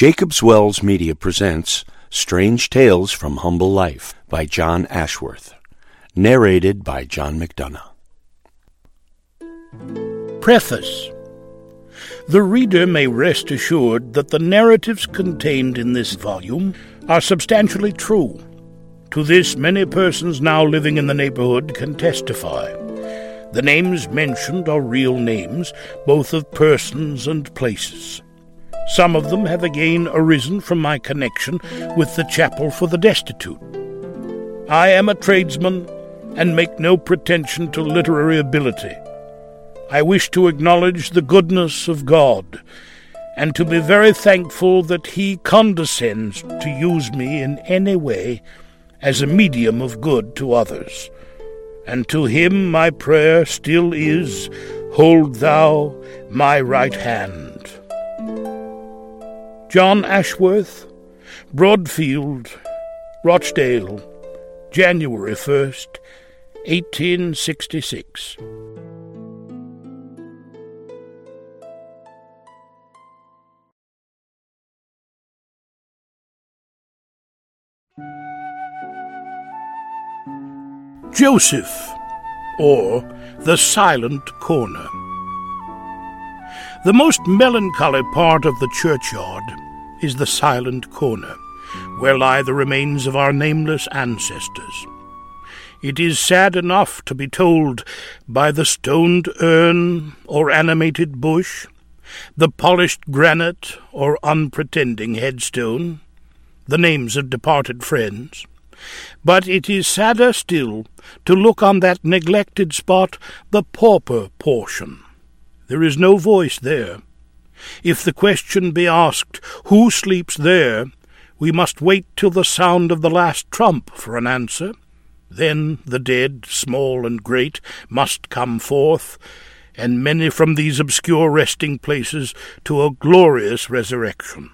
Jacob's Wells Media presents Strange Tales from Humble Life by John Ashworth, narrated by John McDonough. Preface The reader may rest assured that the narratives contained in this volume are substantially true. To this, many persons now living in the neighborhood can testify. The names mentioned are real names, both of persons and places. Some of them have again arisen from my connection with the Chapel for the Destitute. I am a tradesman and make no pretension to literary ability. I wish to acknowledge the goodness of God and to be very thankful that He condescends to use me in any way as a medium of good to others. And to Him my prayer still is, Hold Thou my right hand. John Ashworth, Broadfield, Rochdale, January 1st, 1866. Joseph, or the Silent Corner. The most melancholy part of the churchyard is the silent corner, where lie the remains of our nameless ancestors. It is sad enough to be told by the stoned urn or animated bush, the polished granite or unpretending headstone, the names of departed friends. But it is sadder still to look on that neglected spot the pauper portion there is no voice there. If the question be asked, Who sleeps there? we must wait till the sound of the last trump for an answer. Then the dead, small and great, must come forth, and many from these obscure resting places to a glorious resurrection.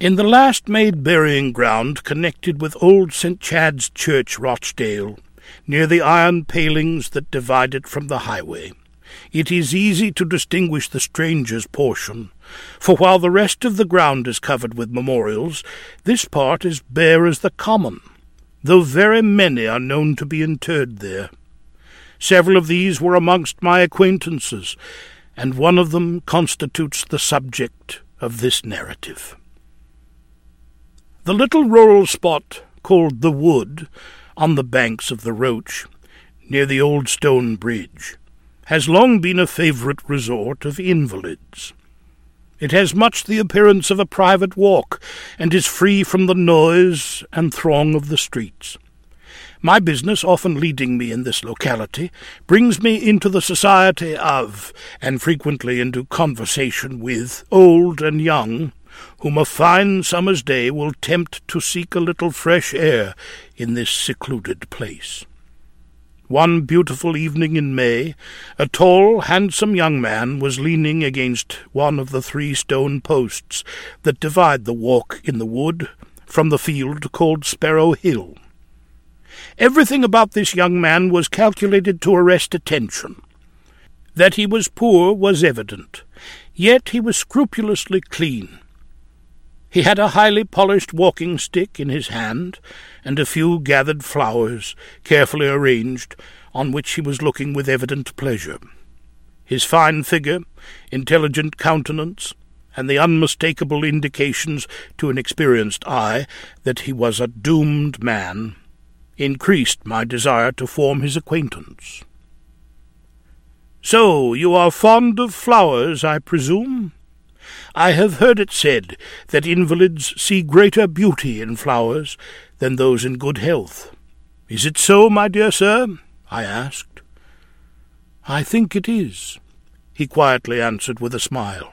In the last made burying ground connected with old St. Chad's Church, Rochdale, near the iron palings that divide it from the highway, it is easy to distinguish the stranger's portion, for while the rest of the ground is covered with memorials, this part is bare as the common, though very many are known to be interred there. Several of these were amongst my acquaintances, and one of them constitutes the subject of this narrative. The little rural spot called the Wood, on the banks of the Roch, near the old stone bridge, has long been a favourite resort of invalids. It has much the appearance of a private walk, and is free from the noise and throng of the streets. My business, often leading me in this locality, brings me into the society of, and frequently into conversation with, old and young, whom a fine summer's day will tempt to seek a little fresh air in this secluded place. One beautiful evening in May, a tall, handsome young man was leaning against one of the three stone posts that divide the walk in the wood from the field called Sparrow Hill. Everything about this young man was calculated to arrest attention. That he was poor was evident, yet he was scrupulously clean. He had a highly polished walking stick in his hand, and a few gathered flowers, carefully arranged, on which he was looking with evident pleasure. His fine figure, intelligent countenance, and the unmistakable indications to an experienced eye that he was a doomed man, increased my desire to form his acquaintance. So you are fond of flowers, I presume? I have heard it said that invalids see greater beauty in flowers than those in good health. Is it so, my dear sir? I asked. I think it is, he quietly answered with a smile.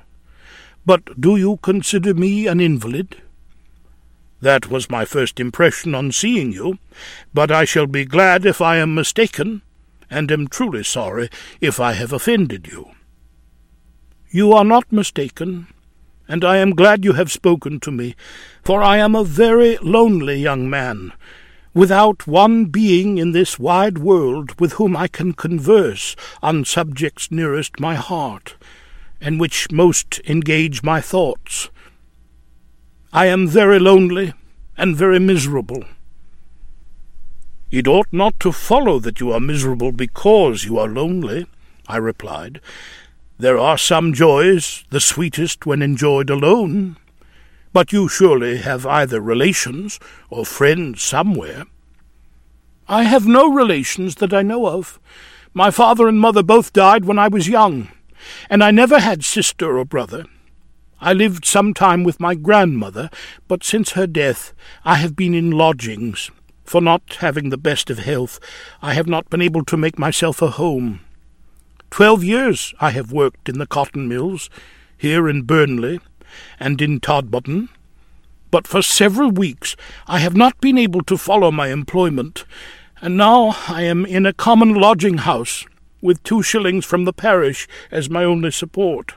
But do you consider me an invalid? That was my first impression on seeing you, but I shall be glad if I am mistaken, and am truly sorry if I have offended you. You are not mistaken, and I am glad you have spoken to me, for I am a very lonely young man, without one being in this wide world with whom I can converse on subjects nearest my heart, and which most engage my thoughts. I am very lonely and very miserable. It ought not to follow that you are miserable because you are lonely, I replied. There are some joys, the sweetest when enjoyed alone. But you surely have either relations or friends somewhere. I have no relations that I know of. My father and mother both died when I was young, and I never had sister or brother. I lived some time with my grandmother, but since her death I have been in lodgings. For not having the best of health, I have not been able to make myself a home. Twelve years I have worked in the cotton mills, here in Burnley, and in Todbotton, but for several weeks I have not been able to follow my employment, and now I am in a common lodging house, with two shillings from the parish as my only support.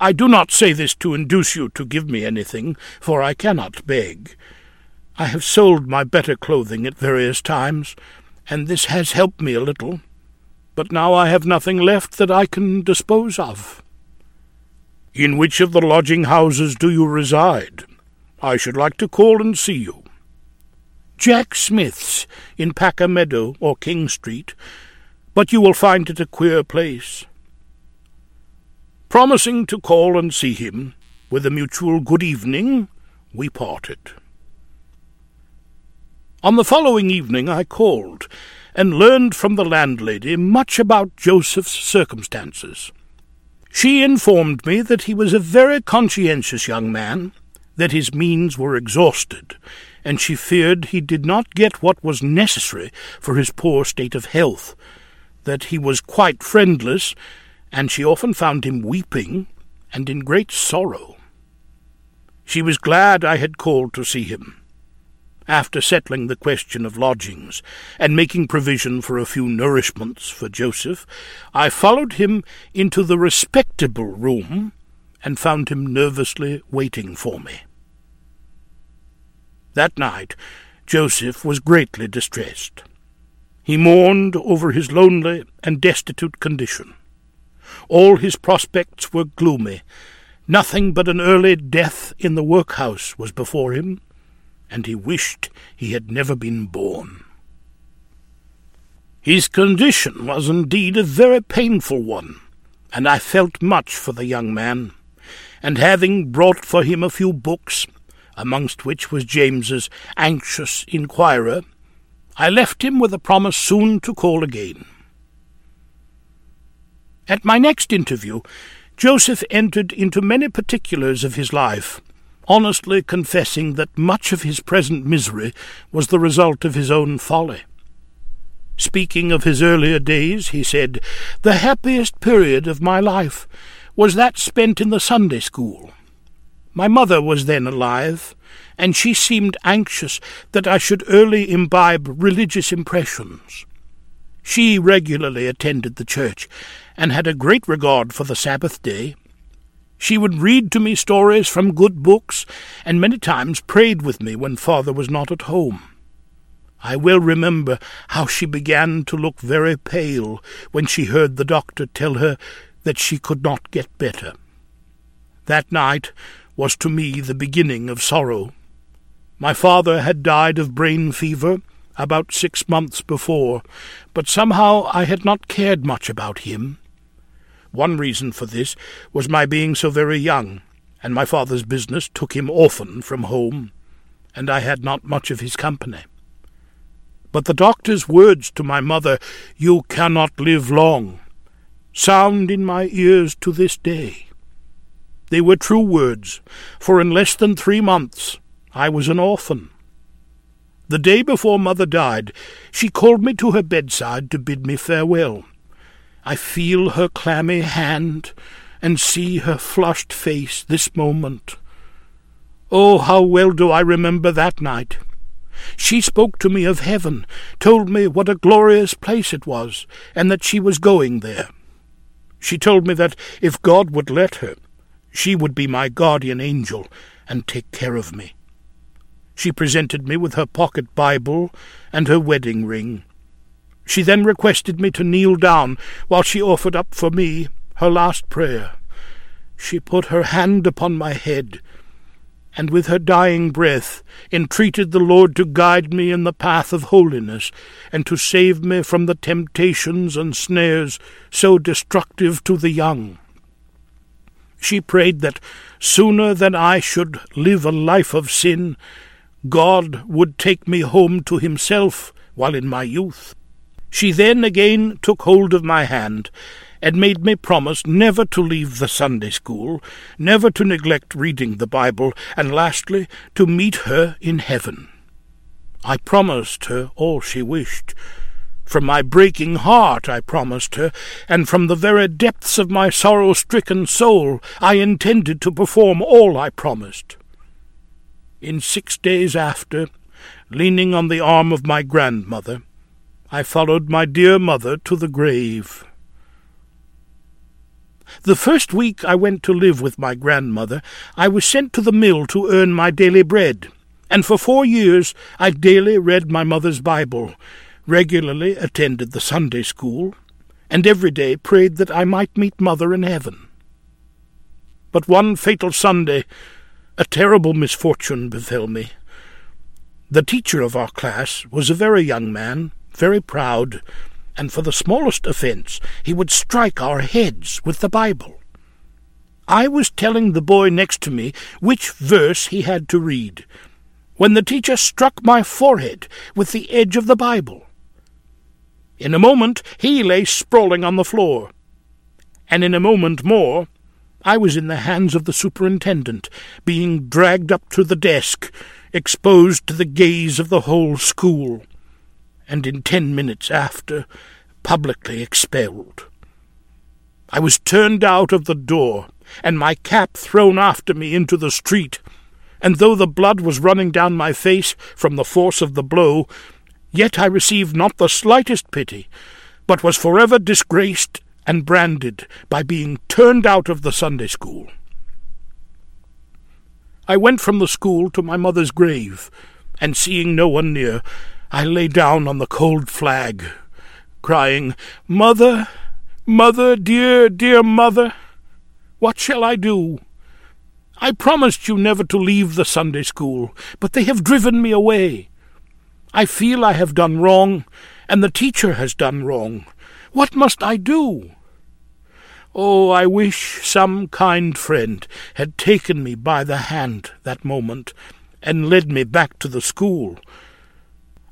I do not say this to induce you to give me anything, for I cannot beg. I have sold my better clothing at various times, and this has helped me a little, but now I have nothing left that I can dispose of. In which of the lodging houses do you reside? I should like to call and see you. Jack Smith's, in Packer Meadow or King Street, but you will find it a queer place. Promising to call and see him, with a mutual good evening, we parted. On the following evening I called, and learned from the landlady much about Joseph's circumstances. She informed me that he was a very conscientious young man, that his means were exhausted, and she feared he did not get what was necessary for his poor state of health, that he was quite friendless, and she often found him weeping and in great sorrow. She was glad I had called to see him. After settling the question of lodgings, and making provision for a few nourishments for Joseph, I followed him into the respectable room, and found him nervously waiting for me. That night Joseph was greatly distressed. He mourned over his lonely and destitute condition. All his prospects were gloomy. Nothing but an early death in the workhouse was before him, and he wished he had never been born. His condition was indeed a very painful one, and I felt much for the young man, and having brought for him a few books, amongst which was James's Anxious Inquirer, I left him with a promise soon to call again. At my next interview, Joseph entered into many particulars of his life, honestly confessing that much of his present misery was the result of his own folly. Speaking of his earlier days, he said, The happiest period of my life was that spent in the Sunday school. My mother was then alive, and she seemed anxious that I should early imbibe religious impressions. She regularly attended the church, and had a great regard for the Sabbath day. She would read to me stories from good books, and many times prayed with me when father was not at home. I well remember how she began to look very pale when she heard the doctor tell her that she could not get better. That night was to me the beginning of sorrow. My father had died of brain fever about six months before, but somehow I had not cared much about him. One reason for this was my being so very young, and my father's business took him often from home, and I had not much of his company. But the doctor's words to my mother, You cannot live long, sound in my ears to this day. They were true words, for in less than three months I was an orphan. The day before mother died, she called me to her bedside to bid me farewell. I feel her clammy hand and see her flushed face this moment. Oh, how well do I remember that night! She spoke to me of heaven, told me what a glorious place it was, and that she was going there. She told me that if God would let her, she would be my guardian angel and take care of me. She presented me with her pocket Bible and her wedding ring. She then requested me to kneel down while she offered up for me her last prayer. She put her hand upon my head, and with her dying breath entreated the Lord to guide me in the path of holiness, and to save me from the temptations and snares so destructive to the young. She prayed that sooner than I should live a life of sin, God would take me home to himself while in my youth. She then again took hold of my hand, and made me promise never to leave the Sunday school, never to neglect reading the Bible, and lastly, to meet her in heaven. I promised her all she wished. From my breaking heart I promised her, and from the very depths of my sorrow-stricken soul I intended to perform all I promised. In six days after, leaning on the arm of my grandmother, I followed my dear mother to the grave. The first week I went to live with my grandmother, I was sent to the mill to earn my daily bread, and for four years I daily read my mother's Bible, regularly attended the Sunday school, and every day prayed that I might meet mother in heaven. But one fatal Sunday a terrible misfortune befell me. The teacher of our class was a very young man, very proud, and for the smallest offence he would strike our heads with the Bible. I was telling the boy next to me which verse he had to read, when the teacher struck my forehead with the edge of the Bible. In a moment he lay sprawling on the floor, and in a moment more I was in the hands of the superintendent, being dragged up to the desk, exposed to the gaze of the whole school and in ten minutes after publicly expelled. I was turned out of the door, and my cap thrown after me into the street, and though the blood was running down my face from the force of the blow, yet I received not the slightest pity, but was forever disgraced and branded by being turned out of the Sunday school. I went from the school to my mother's grave, and seeing no one near, I lay down on the cold flag, crying, Mother, mother, dear, dear mother, what shall I do? I promised you never to leave the Sunday school, but they have driven me away. I feel I have done wrong, and the teacher has done wrong. What must I do? Oh, I wish some kind friend had taken me by the hand that moment and led me back to the school,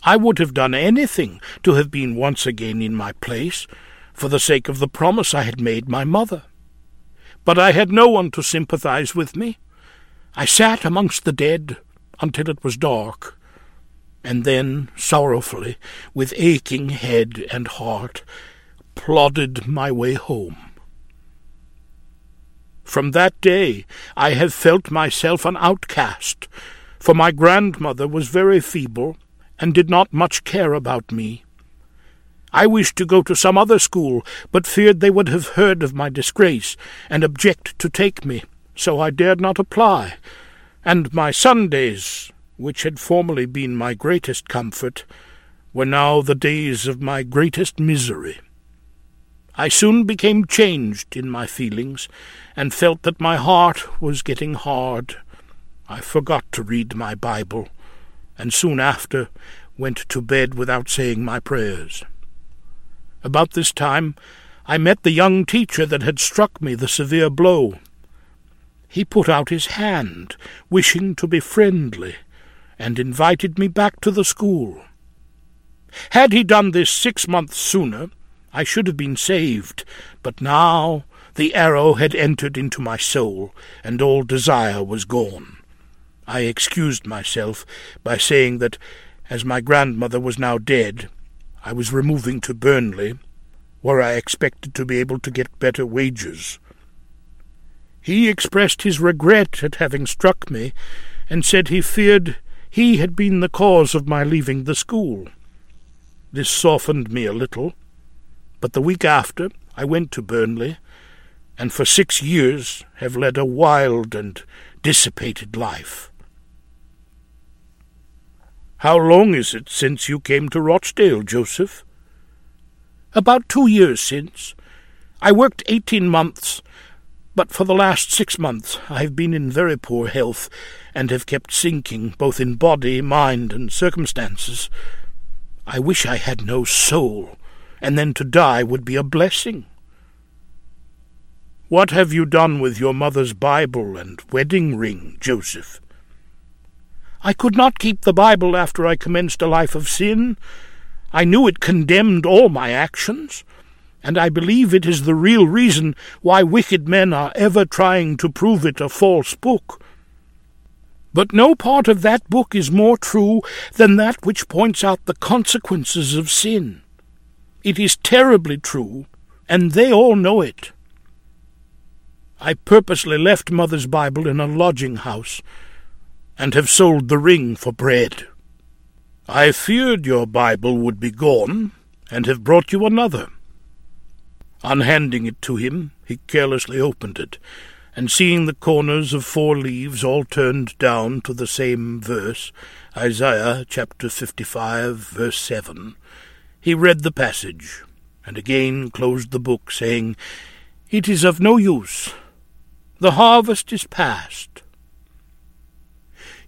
I would have done anything to have been once again in my place, for the sake of the promise I had made my mother. But I had no one to sympathize with me. I sat amongst the dead until it was dark, and then, sorrowfully, with aching head and heart, plodded my way home. From that day I have felt myself an outcast, for my grandmother was very feeble, and did not much care about me. I wished to go to some other school, but feared they would have heard of my disgrace and object to take me, so I dared not apply, and my Sundays, which had formerly been my greatest comfort, were now the days of my greatest misery. I soon became changed in my feelings, and felt that my heart was getting hard. I forgot to read my Bible, and soon after went to bed without saying my prayers. About this time I met the young teacher that had struck me the severe blow. He put out his hand, wishing to be friendly, and invited me back to the school. Had he done this six months sooner, I should have been saved, but now the arrow had entered into my soul, and all desire was gone. I excused myself by saying that, as my grandmother was now dead, I was removing to Burnley, where I expected to be able to get better wages. He expressed his regret at having struck me, and said he feared he had been the cause of my leaving the school. This softened me a little, but the week after I went to Burnley, and for six years have led a wild and dissipated life. How long is it since you came to Rochdale, Joseph? About two years since. I worked eighteen months, But for the last six months I have been in very poor health, and have kept sinking both in body, mind, and circumstances. I wish I had no soul, and then to die would be a blessing. What have you done with your mother's Bible and wedding ring, Joseph? I could not keep the Bible after I commenced a life of sin. I knew it condemned all my actions, and I believe it is the real reason why wicked men are ever trying to prove it a false book. But no part of that book is more true than that which points out the consequences of sin. It is terribly true, and they all know it. I purposely left Mother's Bible in a lodging house, and have sold the ring for bread. I feared your Bible would be gone, and have brought you another. Unhanding it to him, he carelessly opened it, and seeing the corners of four leaves all turned down to the same verse, Isaiah chapter 55, verse 7, he read the passage, and again closed the book, saying, It is of no use. The harvest is past.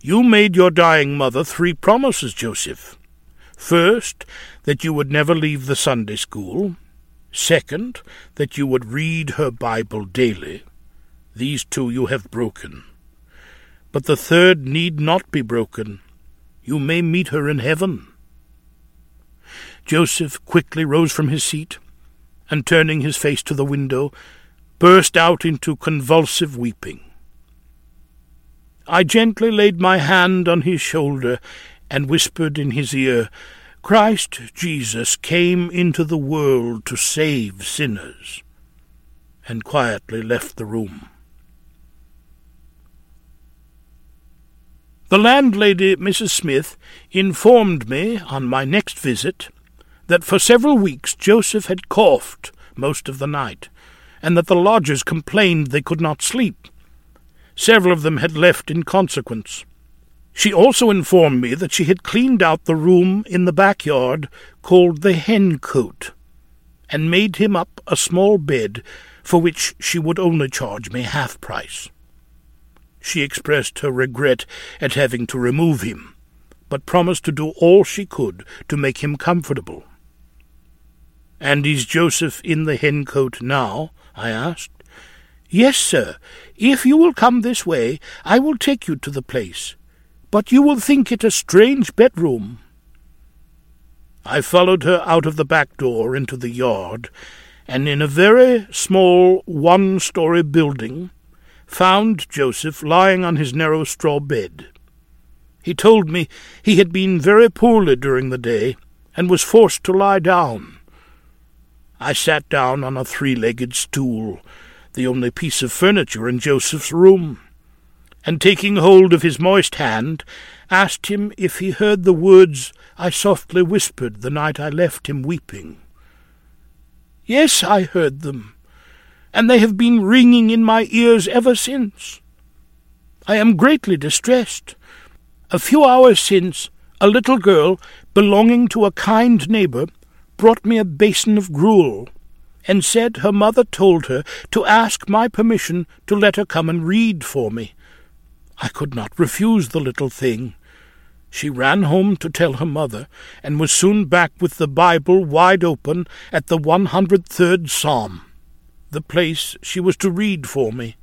You made your dying mother three promises, Joseph. First, that you would never leave the Sunday school. Second, that you would read her Bible daily. These two you have broken. But the third need not be broken. You may meet her in heaven. Joseph quickly rose from his seat, and turning his face to the window, burst out into convulsive weeping. I gently laid my hand on his shoulder and whispered in his ear, Christ Jesus came into the world to save sinners, and quietly left the room. The landlady, Mrs. Smith, informed me on my next visit that for several weeks Joseph had coughed most of the night, and that the lodgers complained they could not sleep. Several of them had left in consequence. She also informed me that she had cleaned out the room in the backyard called the hen cote, and made him up a small bed for which she would only charge me half price. She expressed her regret at having to remove him, but promised to do all she could to make him comfortable. And is Joseph in the hen cote now? I asked. Yes, sir. If you will come this way, I will take you to the place. But you will think it a strange bedroom. I followed her out of the back door into the yard, and in a very small one-story building found Joseph lying on his narrow straw bed. He told me he had been very poorly during the day, and was forced to lie down. I sat down on a three-legged stool, the only piece of furniture in Joseph's room, and taking hold of his moist hand, asked him if he heard the words I softly whispered the night I left him weeping. Yes, I heard them, and they have been ringing in my ears ever since. I am greatly distressed. A few hours since, a little girl, belonging to a kind neighbour, brought me a basin of gruel, and said her mother told her to ask my permission to let her come and read for me. I could not refuse the little thing. She ran home to tell her mother, and was soon back with the Bible wide open at the one hundred third Psalm, the place she was to read for me.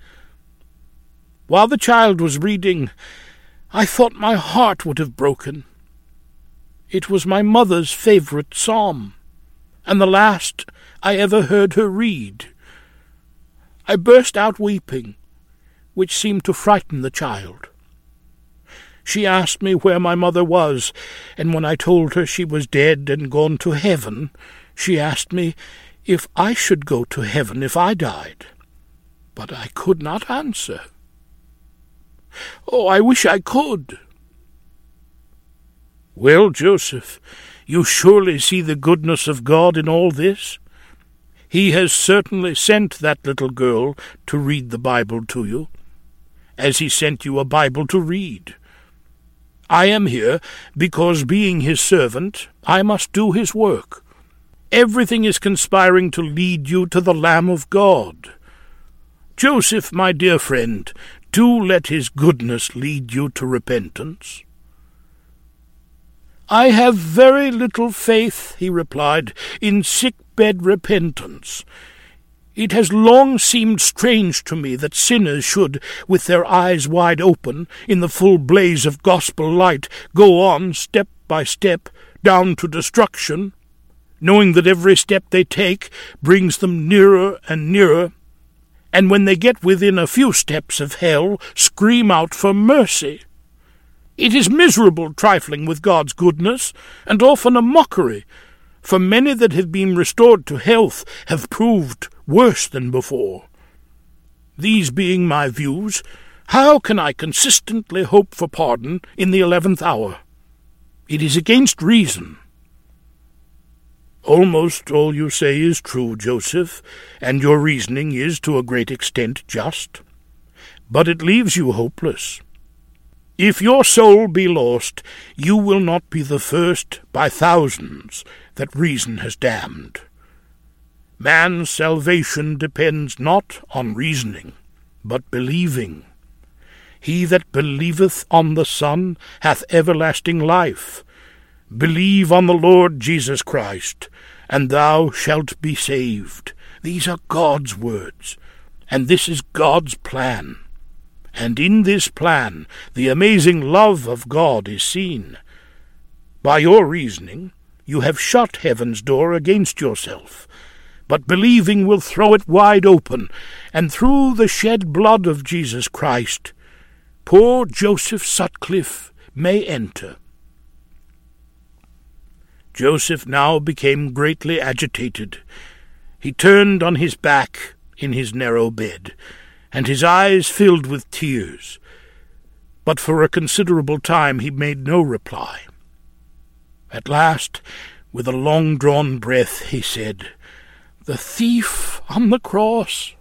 While the child was reading, I thought my heart would have broken. It was my mother's favourite psalm and the last I ever heard her read. I burst out weeping, which seemed to frighten the child. She asked me where my mother was, and when I told her she was dead and gone to heaven, she asked me if I should go to heaven if I died. But I could not answer. Oh, I wish I could. Well, Joseph, you surely see the goodness of God in all this? He has certainly sent that little girl to read the Bible to you, as he sent you a Bible to read. I am here because, being his servant, I must do his work. Everything is conspiring to lead you to the Lamb of God. Joseph, my dear friend, do let his goodness lead you to repentance. I have very little faith, he replied, in sick-bed repentance. It has long seemed strange to me that sinners should, with their eyes wide open, in the full blaze of gospel light, go on, step by step, down to destruction, knowing that every step they take brings them nearer and nearer, and when they get within a few steps of hell, scream out for mercy. It is miserable trifling with God's goodness, and often a mockery, for many that have been restored to health have proved worse than before. These being my views, how can I consistently hope for pardon in the eleventh hour? It is against reason. Almost all you say is true, Joseph, and your reasoning is to a great extent just. But it leaves you hopeless. If your soul be lost, you will not be the first by thousands that reason has damned. Man's salvation depends not on reasoning, but believing. He that believeth on the Son hath everlasting life. Believe on the Lord Jesus Christ, and thou shalt be saved. These are God's words, and this is God's plan. And in this plan the amazing love of God is seen. By your reasoning you have shut heaven's door against yourself, but believing will throw it wide open, and through the shed blood of Jesus Christ, poor Joseph Sutcliffe may enter. Joseph now became greatly agitated. He turned on his back in his narrow bed, and his eyes filled with tears. But for a considerable time he made no reply. At last, with a long-drawn breath, he said, The thief on the cross!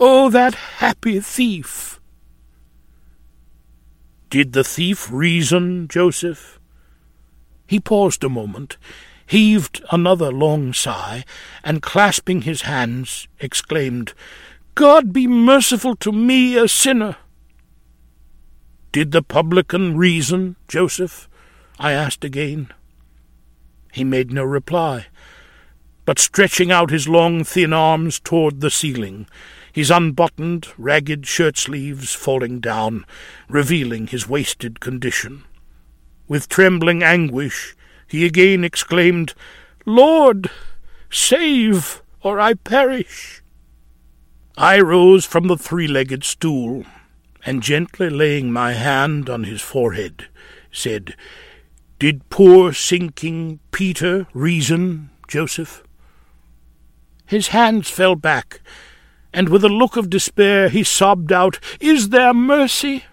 Oh, that happy thief! Did the thief reason, Joseph? He paused a moment, heaved another long sigh, and clasping his hands, exclaimed, God be merciful to me, a sinner. Did the publican reason, Joseph? I asked again. He made no reply, but stretching out his long, thin arms toward the ceiling, his unbuttoned, ragged shirt sleeves falling down, revealing his wasted condition. With trembling anguish, he again exclaimed, Lord, save, or I perish. I rose from the three-legged stool, and gently laying my hand on his forehead, said, Did poor sinking Peter reason, Joseph? His hands fell back, and with a look of despair he sobbed out, Is there mercy?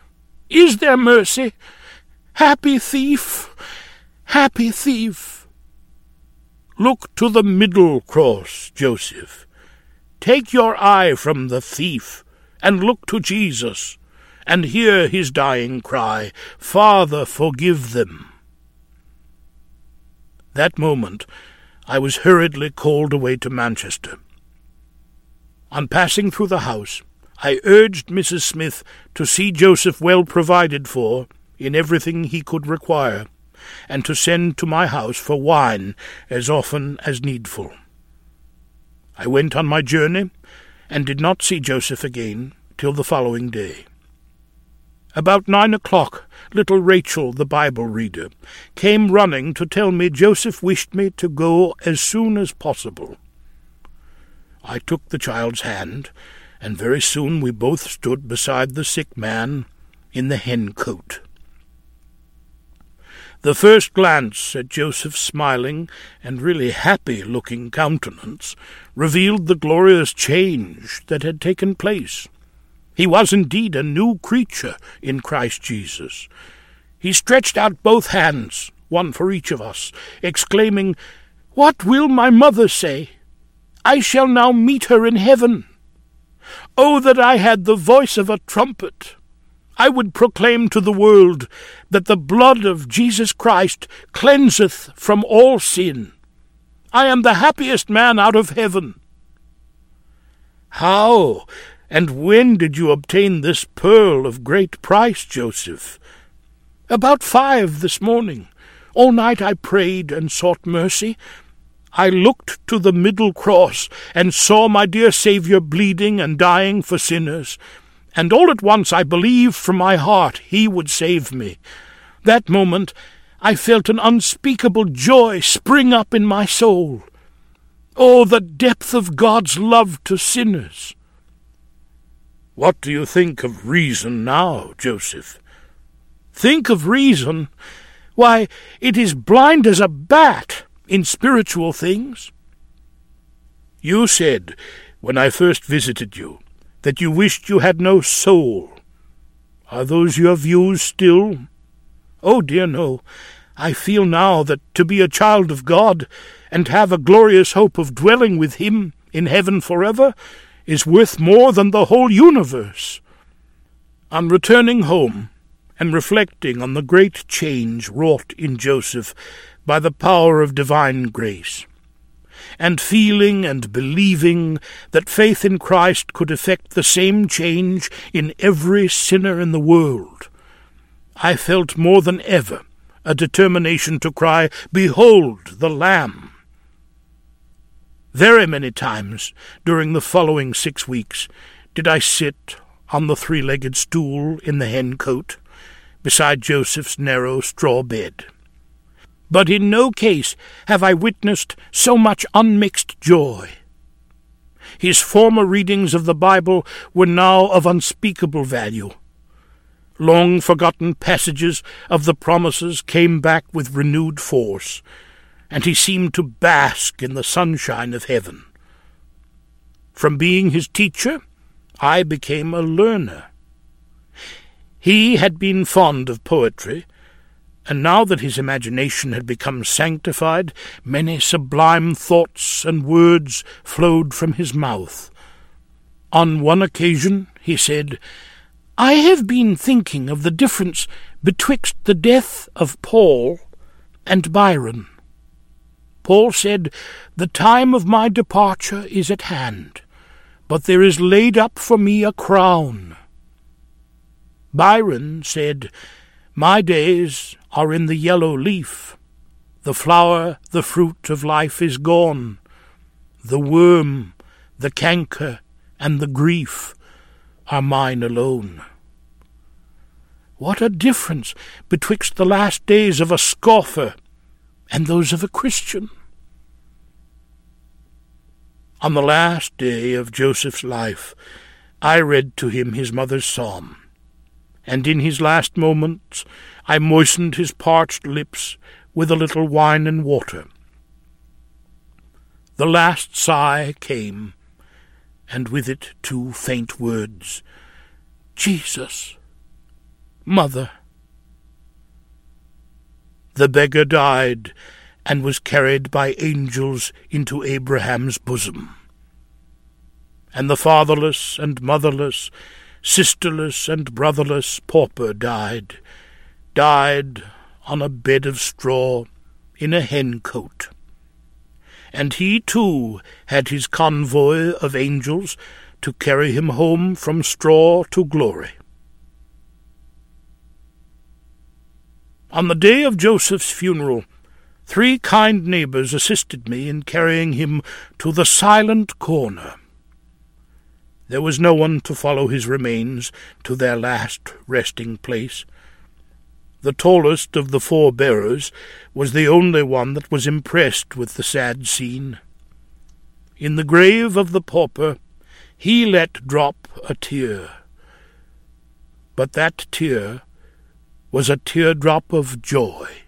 Is there mercy? Happy thief! Happy thief! Look to the middle cross, Joseph. Take your eye from the thief, and look to Jesus, and hear his dying cry, Father, forgive them. That moment I was hurriedly called away to Manchester. On passing through the house, I urged Mrs. Smith to see Joseph well provided for in everything he could require, and to send to my house for wine as often as needful. I went on my journey, and did not see Joseph again till the following day. About nine o'clock, little Rachel, the Bible reader, came running to tell me Joseph wished me to go as soon as possible. I took the child's hand, and very soon we both stood beside the sick man in the hen cote. The first glance at Joseph's smiling and really happy-looking countenance revealed the glorious change that had taken place. He was indeed a new creature in Christ Jesus. He stretched out both hands, one for each of us, exclaiming, What will my mother say? I shall now meet her in heaven. Oh, that I had the voice of a trumpet! I would proclaim to the world that the blood of Jesus Christ cleanseth from all sin. I am the happiest man out of heaven. How and when did you obtain this pearl of great price, Joseph? About five this morning. All night I prayed and sought mercy. I looked to the middle cross and saw my dear Saviour bleeding and dying for sinners, and all at once I believed from my heart he would save me. That moment I felt an unspeakable joy spring up in my soul. Oh, the depth of God's love to sinners! What do you think of reason now, Joseph? Think of reason? Why, it is blind as a bat in spiritual things. You said, when I first visited you, that you wished you had no soul. Are those your views still? Oh, dear, no. I feel now that to be a child of God and have a glorious hope of dwelling with Him in heaven forever is worth more than the whole universe. On returning home, and reflecting on the great change wrought in Joseph by the power of divine grace, and feeling and believing that faith in Christ could effect the same change in every sinner in the world, I felt more than ever a determination to cry, Behold the Lamb! Very many times during the following six weeks did I sit on the three legged stool in the hen cote beside Joseph's narrow straw bed. But in no case have I witnessed so much unmixed joy. His former readings of the Bible were now of unspeakable value. Long forgotten passages of the promises came back with renewed force, and he seemed to bask in the sunshine of heaven. From being his teacher, I became a learner. He had been fond of poetry, and now that his imagination had become sanctified, many sublime thoughts and words flowed from his mouth. On one occasion he said, I have been thinking of the difference betwixt the death of Paul and Byron. Paul said, The time of my departure is at hand, but there is laid up for me a crown. Byron said, My days are in the yellow leaf. The flower, the fruit of life is gone. The worm, the canker, and the grief are mine alone. What a difference betwixt the last days of a scoffer and those of a Christian. On the last day of Joseph's life, I read to him his mother's psalm, and in his last moments I moistened his parched lips with a little wine and water. The last sigh came, and with it two faint words, Jesus, Mother. The beggar died, and was carried by angels into Abraham's bosom. And the fatherless and motherless, sisterless and brotherless pauper died, died on a bed of straw in a hen cote. And he too had his convoy of angels to carry him home from straw to glory. On the day of Joseph's funeral, three kind neighbors assisted me in carrying him to the silent corner. There was no one to follow his remains to their last resting place. The tallest of the four bearers was the only one that was impressed with the sad scene. In the grave of the pauper he let drop a tear. But that tear was a teardrop of joy.